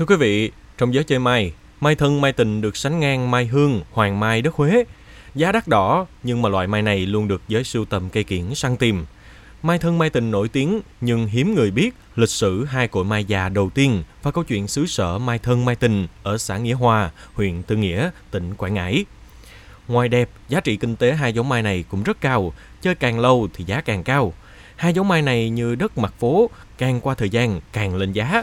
Thưa quý vị, trong giới chơi mai, mai thân mai tình được sánh ngang mai hương, hoàng mai đất Huế. Giá đắt đỏ, nhưng mà loại mai này luôn được giới sưu tầm cây kiển săn tìm. Mai thân mai tình nổi tiếng, nhưng hiếm người biết lịch sử hai cội mai già đầu tiên và câu chuyện xứ sở mai thân mai tình ở xã Nghĩa Hòa, huyện Tư Nghĩa, tỉnh Quảng Ngãi. Ngoài đẹp, giá trị kinh tế hai giống mai này cũng rất cao, chơi càng lâu thì giá càng cao. Hai giống mai này như đất mặt phố, càng qua thời gian càng lên giá.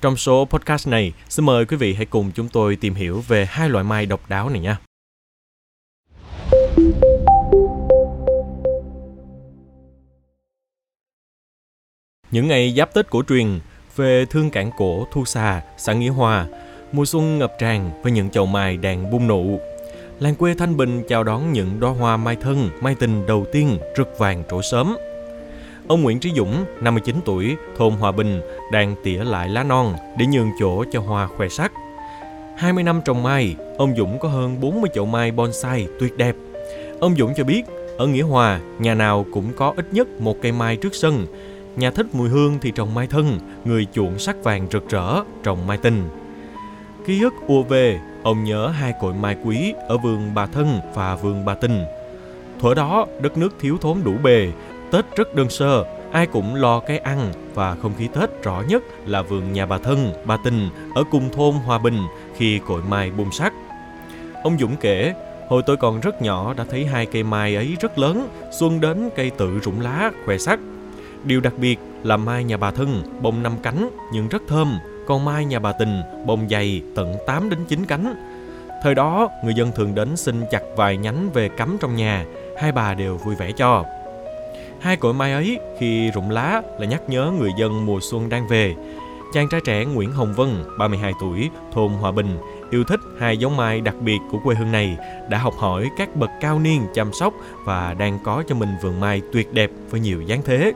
Trong số podcast này, xin mời quý vị hãy cùng chúng tôi tìm hiểu về hai loại mai độc đáo này nha. Những ngày giáp Tết cổ truyền, về thương cảng cổ Thu Xà, xã Nghĩa Hòa, mùa xuân ngập tràn với những chậu mai đang bung nụ. Làng quê Thanh Bình chào đón những đóa hoa mai thân, mai tình đầu tiên rực vàng trổ sớm. Ông Nguyễn Trí Dũng, 59 tuổi, thôn Hòa Bình, đang tỉa lại lá non để nhường chỗ cho hoa khoe sắc. 20 năm trồng mai, ông Dũng có hơn 40 chậu mai bonsai tuyệt đẹp. Ông Dũng cho biết, ở Nghĩa Hòa, nhà nào cũng có ít nhất một cây mai trước sân. Nhà thích mùi hương thì trồng mai thân, người chuộng sắc vàng rực rỡ, trồng mai tình. Ký ức ùa về, ông nhớ hai cội mai quý ở vườn bà thân và vườn bà tình. Thuở đó, đất nước thiếu thốn đủ bề, Tết rất đơn sơ, ai cũng lo cái ăn và không khí Tết rõ nhất là vườn nhà bà thân, bà tình ở cùng thôn Hòa Bình khi cội mai bung sắc. Ông Dũng kể, hồi tôi còn rất nhỏ đã thấy hai cây mai ấy rất lớn, xuân đến cây tự rụng lá, khoe sắc. Điều đặc biệt là mai nhà bà thân bông năm cánh nhưng rất thơm, còn mai nhà bà tình bông dày tận 8 đến 9 cánh. Thời đó, người dân thường đến xin chặt vài nhánh về cắm trong nhà, hai bà đều vui vẻ cho. Hai cội mai ấy khi rụng lá là nhắc nhớ người dân mùa xuân đang về. Chàng trai trẻ Nguyễn Hồng Vân, 32 tuổi, thôn Hòa Bình, yêu thích hai giống mai đặc biệt của quê hương này, đã học hỏi các bậc cao niên chăm sóc và đang có cho mình vườn mai tuyệt đẹp với nhiều dáng thế.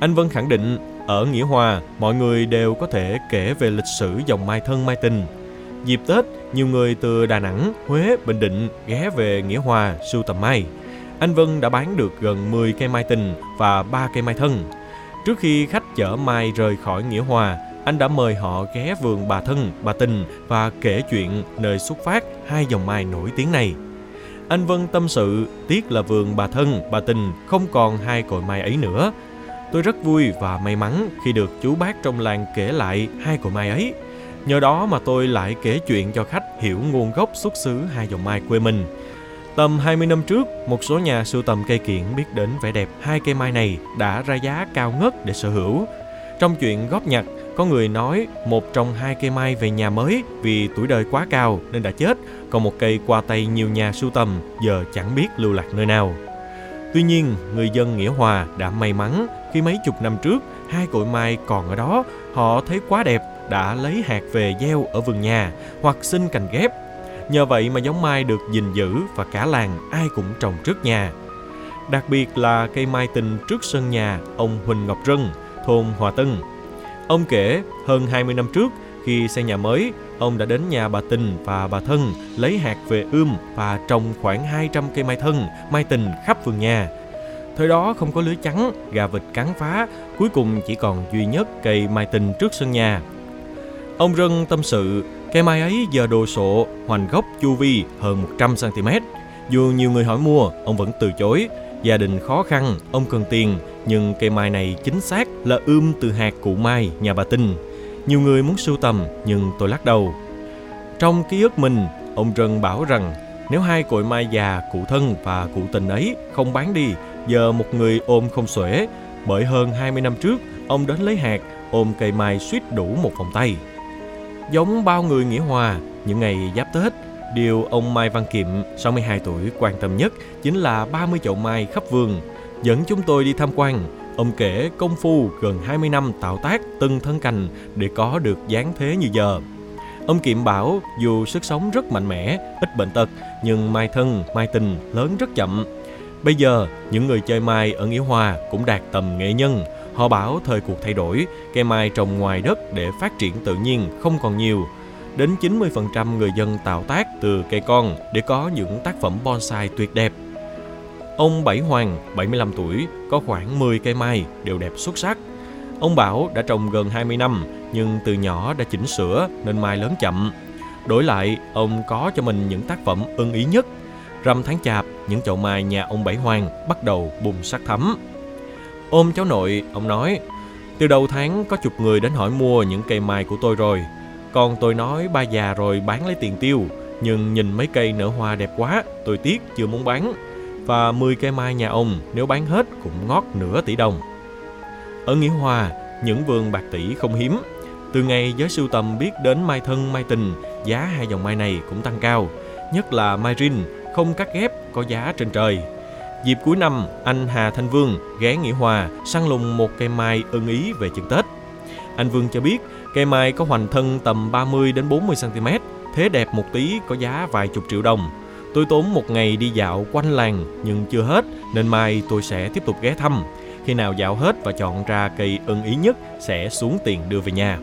Anh Vân khẳng định, ở Nghĩa Hòa, mọi người đều có thể kể về lịch sử dòng mai thân mai tình. Dịp Tết, nhiều người từ Đà Nẵng, Huế, Bình Định ghé về Nghĩa Hòa sưu tầm mai. Anh Vân đã bán được gần 10 cây mai tình và 3 cây mai thân. Trước khi khách chở mai rời khỏi Nghĩa Hòa, anh đã mời họ ghé vườn bà thân, bà tình và kể chuyện nơi xuất phát hai dòng mai nổi tiếng này. Anh Vân tâm sự tiếc là vườn bà thân, bà tình không còn hai cội mai ấy nữa. Tôi rất vui và may mắn khi được chú bác trong làng kể lại hai cội mai ấy. Nhờ đó mà tôi lại kể chuyện cho khách hiểu nguồn gốc xuất xứ hai dòng mai quê mình. Tầm 20 năm trước, một số nhà sưu tầm cây kiển biết đến vẻ đẹp hai cây mai này đã ra giá cao ngất để sở hữu. Trong chuyện góp nhặt, có người nói một trong hai cây mai về nhà mới vì tuổi đời quá cao nên đã chết, còn một cây qua tay nhiều nhà sưu tầm giờ chẳng biết lưu lạc nơi nào. Tuy nhiên, người dân Nghĩa Hòa đã may mắn khi mấy chục năm trước hai cội mai còn ở đó, họ thấy quá đẹp đã lấy hạt về gieo ở vườn nhà hoặc xin cành ghép Nhờ vậy mà giống mai được gìn giữ và cả làng ai cũng trồng trước nhà. Đặc biệt là cây mai tình trước sân nhà ông Huỳnh Ngọc Rân, thôn Hòa Tân. Ông kể hơn 20 năm trước khi xây nhà mới, ông đã đến nhà bà Tình và bà Thân lấy hạt về ươm và trồng khoảng 200 cây mai thân, mai tình khắp vườn nhà. Thời đó không có lưới trắng, gà vịt cắn phá, cuối cùng chỉ còn duy nhất cây mai tình trước sân nhà. Ông Rân tâm sự Cây mai ấy giờ đồ sộ, hoành gốc chu vi hơn 100cm. Dù nhiều người hỏi mua, ông vẫn từ chối. Gia đình khó khăn, ông cần tiền, nhưng cây mai này chính xác là ươm từ hạt cụ mai nhà bà Tinh. Nhiều người muốn sưu tầm, nhưng tôi lắc đầu. Trong ký ức mình, ông Trần bảo rằng nếu hai cội mai già cụ thân và cụ tình ấy không bán đi, giờ một người ôm không xuể, bởi hơn 20 năm trước, ông đến lấy hạt, ôm cây mai suýt đủ một vòng tay. Giống bao người Nghĩa Hòa, những ngày giáp Tết, điều ông Mai Văn Kiệm, 62 tuổi, quan tâm nhất chính là 30 chậu mai khắp vườn. Dẫn chúng tôi đi tham quan, ông kể công phu gần 20 năm tạo tác từng thân cành để có được dáng thế như giờ. Ông Kiệm bảo dù sức sống rất mạnh mẽ, ít bệnh tật, nhưng mai thân, mai tình lớn rất chậm. Bây giờ, những người chơi mai ở Nghĩa Hòa cũng đạt tầm nghệ nhân, Họ bảo thời cuộc thay đổi, cây mai trồng ngoài đất để phát triển tự nhiên không còn nhiều. Đến 90% người dân tạo tác từ cây con để có những tác phẩm bonsai tuyệt đẹp. Ông Bảy Hoàng, 75 tuổi, có khoảng 10 cây mai đều đẹp xuất sắc. Ông bảo đã trồng gần 20 năm, nhưng từ nhỏ đã chỉnh sửa nên mai lớn chậm. Đổi lại, ông có cho mình những tác phẩm ưng ý nhất. Rằm tháng chạp, những chậu mai nhà ông Bảy Hoàng bắt đầu bùng sắc thắm. Ôm cháu nội, ông nói, từ đầu tháng có chục người đến hỏi mua những cây mai của tôi rồi. Còn tôi nói ba già rồi bán lấy tiền tiêu, nhưng nhìn mấy cây nở hoa đẹp quá, tôi tiếc chưa muốn bán. Và 10 cây mai nhà ông nếu bán hết cũng ngót nửa tỷ đồng. Ở Nghĩa Hòa, những vườn bạc tỷ không hiếm. Từ ngày giới sưu tầm biết đến mai thân mai tình, giá hai dòng mai này cũng tăng cao. Nhất là mai rin, không cắt ghép, có giá trên trời. Dịp cuối năm, anh Hà Thanh Vương ghé Nghĩa Hòa săn lùng một cây mai ưng ý về chừng Tết. Anh Vương cho biết cây mai có hoành thân tầm 30 đến 40 cm, thế đẹp một tí có giá vài chục triệu đồng. Tôi tốn một ngày đi dạo quanh làng nhưng chưa hết nên mai tôi sẽ tiếp tục ghé thăm. Khi nào dạo hết và chọn ra cây ưng ý nhất sẽ xuống tiền đưa về nhà.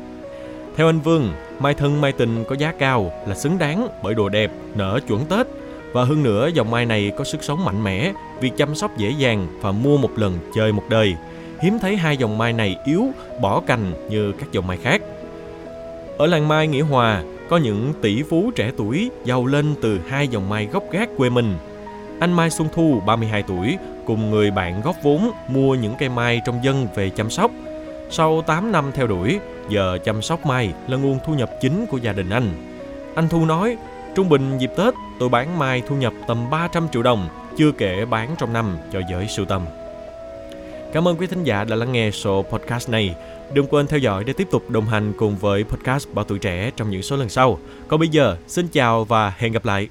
Theo anh Vương, mai thân mai tình có giá cao là xứng đáng bởi đồ đẹp, nở chuẩn Tết và hơn nữa dòng mai này có sức sống mạnh mẽ, việc chăm sóc dễ dàng và mua một lần chơi một đời. Hiếm thấy hai dòng mai này yếu, bỏ cành như các dòng mai khác. Ở làng mai Nghĩa Hòa, có những tỷ phú trẻ tuổi giàu lên từ hai dòng mai gốc gác quê mình. Anh Mai Xuân Thu, 32 tuổi, cùng người bạn góp vốn mua những cây mai trong dân về chăm sóc. Sau 8 năm theo đuổi, giờ chăm sóc mai là nguồn thu nhập chính của gia đình anh. Anh Thu nói, trung bình dịp Tết tôi bán mai thu nhập tầm 300 triệu đồng, chưa kể bán trong năm cho giới sưu tầm. Cảm ơn quý thính giả đã lắng nghe số podcast này. Đừng quên theo dõi để tiếp tục đồng hành cùng với podcast Bảo Tuổi Trẻ trong những số lần sau. Còn bây giờ, xin chào và hẹn gặp lại.